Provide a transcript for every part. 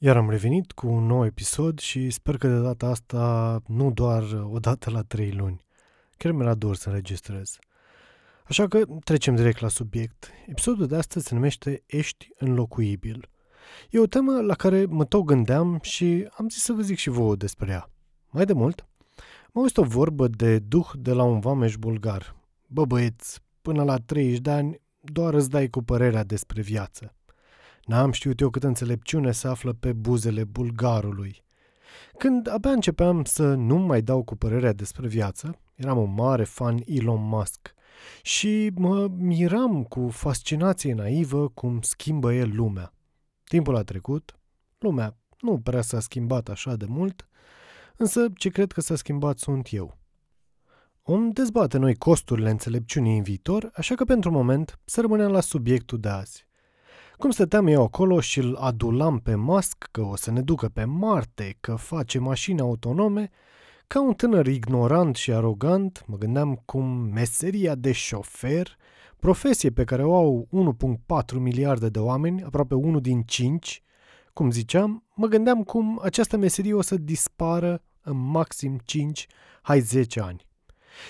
Iar am revenit cu un nou episod și sper că de data asta nu doar o dată la trei luni. Chiar mi-era dor să înregistrez. Așa că trecem direct la subiect. Episodul de astăzi se numește Ești înlocuibil. E o temă la care mă tot gândeam și am zis să vă zic și vouă despre ea. Mai de mult, m-a auzit o vorbă de duh de la un vameș bulgar. Bă băieți, până la 30 de ani doar îți dai cu părerea despre viață. N-am știut eu câtă înțelepciune se află pe buzele bulgarului. Când abia începeam să nu mai dau cu părerea despre viață, eram un mare fan Elon Musk și mă miram cu fascinație naivă cum schimbă el lumea. Timpul a trecut, lumea nu prea s-a schimbat așa de mult, însă ce cred că s-a schimbat sunt eu. Om dezbate noi costurile înțelepciunii în viitor, așa că pentru moment să rămânem la subiectul de azi. Cum stăteam eu acolo și îl adulam pe Musk că o să ne ducă pe Marte, că face mașini autonome, ca un tânăr ignorant și arogant, mă gândeam cum meseria de șofer, profesie pe care o au 1.4 miliarde de oameni, aproape unul din 5, cum ziceam, mă gândeam cum această meserie o să dispară în maxim 5, hai 10 ani.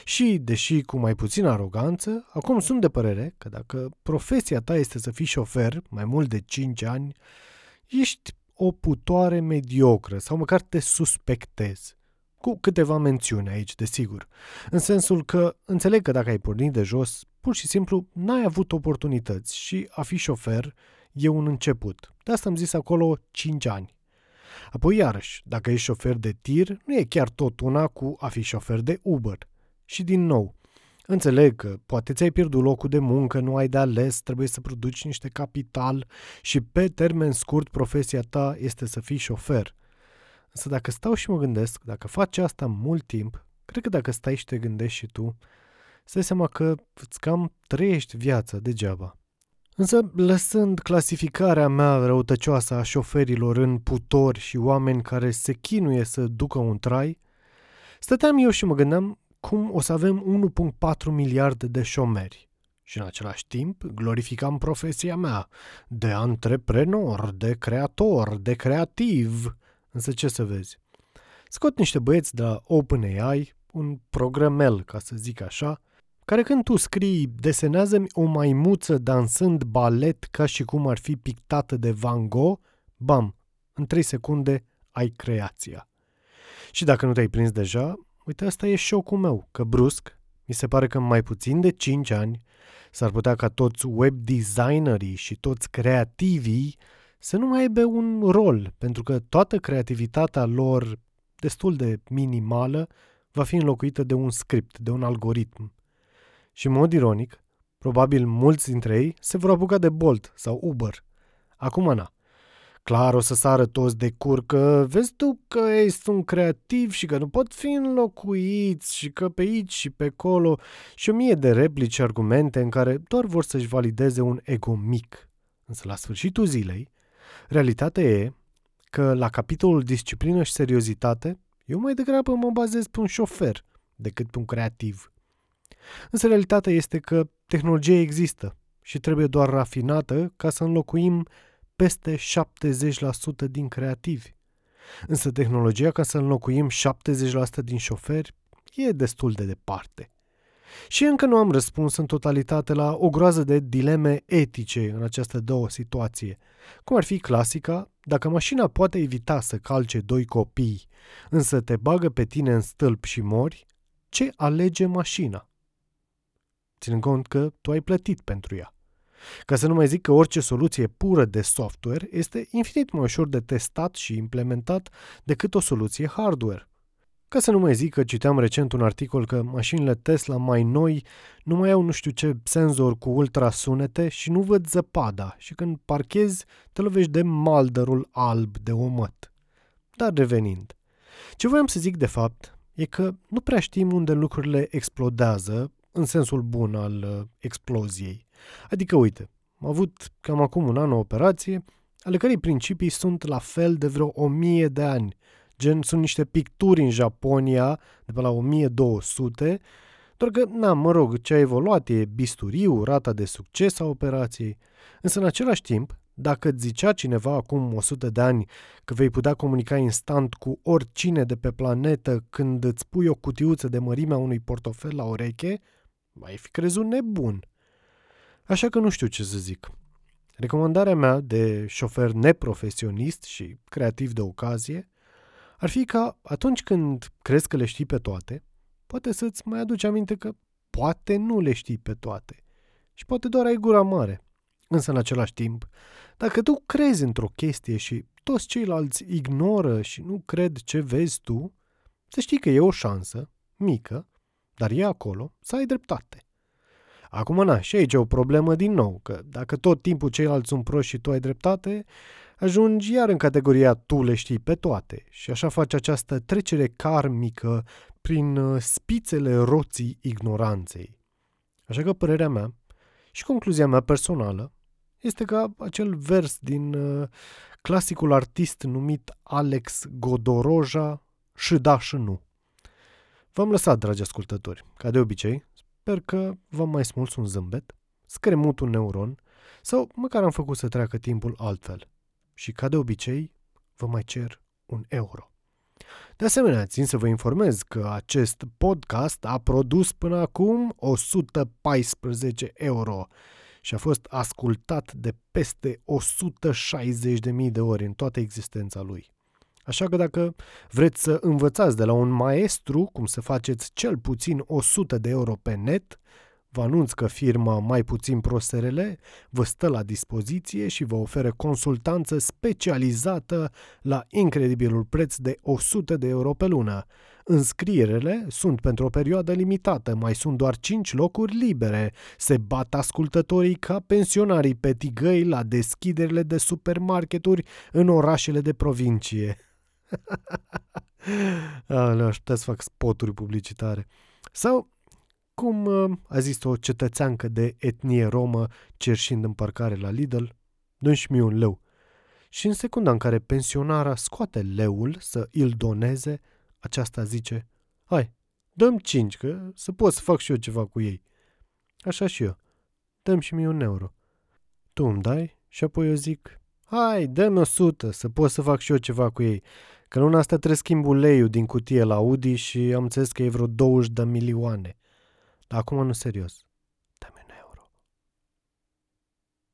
Și, deși cu mai puțină aroganță, acum sunt de părere că dacă profesia ta este să fii șofer mai mult de 5 ani, ești o putoare mediocră sau măcar te suspectezi. Cu câteva mențiuni aici, desigur. În sensul că înțeleg că dacă ai pornit de jos, pur și simplu n-ai avut oportunități și a fi șofer e un început. De asta am zis acolo 5 ani. Apoi iarăși, dacă ești șofer de tir, nu e chiar tot una cu a fi șofer de Uber. Și din nou, înțeleg că poate ți-ai pierdut locul de muncă, nu ai de ales, trebuie să produci niște capital și pe termen scurt profesia ta este să fii șofer. Însă dacă stau și mă gândesc, dacă faci asta mult timp, cred că dacă stai și te gândești și tu, să dai seama că îți cam trăiești viața degeaba. Însă, lăsând clasificarea mea răutăcioasă a șoferilor în putori și oameni care se chinuie să ducă un trai, stăteam eu și mă gândeam cum o să avem 1.4 miliarde de șomeri. Și în același timp glorificam profesia mea de antreprenor, de creator, de creativ. Însă ce să vezi? Scot niște băieți de la OpenAI, un programel, ca să zic așa, care când tu scrii desenează-mi o maimuță dansând balet ca și cum ar fi pictată de Van Gogh, bam, în 3 secunde ai creația. Și dacă nu te-ai prins deja, Uite, asta e șocul meu, că brusc, mi se pare că în mai puțin de 5 ani s-ar putea ca toți web designerii și toți creativii să nu mai aibă un rol, pentru că toată creativitatea lor destul de minimală va fi înlocuită de un script, de un algoritm. Și în mod ironic, probabil mulți dintre ei se vor apuca de Bolt sau Uber. Acum, na, Clar o să sară toți de cur că vezi tu că ei sunt creativi și că nu pot fi înlocuiți și că pe aici și pe acolo și o mie de replici argumente în care doar vor să-și valideze un ego mic. Însă la sfârșitul zilei, realitatea e că la capitolul disciplină și seriozitate, eu mai degrabă mă bazez pe un șofer decât pe un creativ. Însă realitatea este că tehnologia există și trebuie doar rafinată ca să înlocuim peste 70% din creativi. Însă tehnologia ca să înlocuim 70% din șoferi e destul de departe. Și încă nu am răspuns în totalitate la o groază de dileme etice în această două situație. Cum ar fi clasica, dacă mașina poate evita să calce doi copii, însă te bagă pe tine în stâlp și mori, ce alege mașina? Ținând cont că tu ai plătit pentru ea. Ca să nu mai zic că orice soluție pură de software este infinit mai ușor de testat și implementat decât o soluție hardware. Ca să nu mai zic că citeam recent un articol că mașinile Tesla mai noi nu mai au nu știu ce senzor cu ultrasunete și nu văd zăpada și când parchezi te lovești de maldărul alb de omăt. Dar revenind, ce voiam să zic de fapt e că nu prea știm unde lucrurile explodează în sensul bun al uh, exploziei. Adică, uite, am avut cam acum un an o operație, ale cărei principii sunt la fel de vreo 1000 de ani. Gen, sunt niște picturi în Japonia de pe la 1200, doar că, na, mă rog, ce a evoluat e bisturiu, rata de succes a operației. Însă, în același timp, dacă îți zicea cineva acum 100 de ani că vei putea comunica instant cu oricine de pe planetă când îți pui o cutiuță de mărimea unui portofel la ureche, ai fi crezut nebun. Așa că nu știu ce să zic. Recomandarea mea de șofer neprofesionist și creativ de ocazie ar fi ca atunci când crezi că le știi pe toate, poate să-ți mai aduci aminte că poate nu le știi pe toate și poate doar ai gura mare. Însă, în același timp, dacă tu crezi într-o chestie și toți ceilalți ignoră și nu cred ce vezi tu, să știi că e o șansă, mică, dar e acolo, să ai dreptate. Acum, na, și aici e o problemă din nou, că dacă tot timpul ceilalți sunt proști și tu ai dreptate, ajungi iar în categoria tu le știi pe toate și așa faci această trecere karmică prin uh, spițele roții ignoranței. Așa că părerea mea și concluzia mea personală este ca acel vers din uh, clasicul artist numit Alex Godoroja și da și nu. V-am lăsat, dragi ascultători, ca de obicei, sper că v-am mai smuls un zâmbet, scremut un neuron sau măcar am făcut să treacă timpul altfel. Și ca de obicei, vă mai cer un euro. De asemenea, țin să vă informez că acest podcast a produs până acum 114 euro și a fost ascultat de peste 160.000 de ori în toată existența lui. Așa că dacă vreți să învățați de la un maestru cum să faceți cel puțin 100 de euro pe net, Vă anunț că firma Mai Puțin ProSRL vă stă la dispoziție și vă oferă consultanță specializată la incredibilul preț de 100 de euro pe lună. Înscrierele sunt pentru o perioadă limitată, mai sunt doar 5 locuri libere. Se bat ascultătorii ca pensionarii pe tigăi la deschiderile de supermarketuri în orașele de provincie. Alea, aș putea să fac spoturi publicitare. Sau cum uh, a zis o cetățeancă de etnie romă cerșind în parcare la Lidl, dă și mie un leu. Și în secunda în care pensionara scoate leul să îl doneze, aceasta zice, hai, dăm cinci, că să pot să fac și eu ceva cu ei. Așa și eu. Dăm și mie un euro. Tu îmi dai și apoi eu zic, hai, dă-mi o sută să pot să fac și eu ceva cu ei. Că luna asta trebuie schimb uleiul din cutie la Audi și am înțeles că e vreo 20 de milioane. Dar acum nu serios.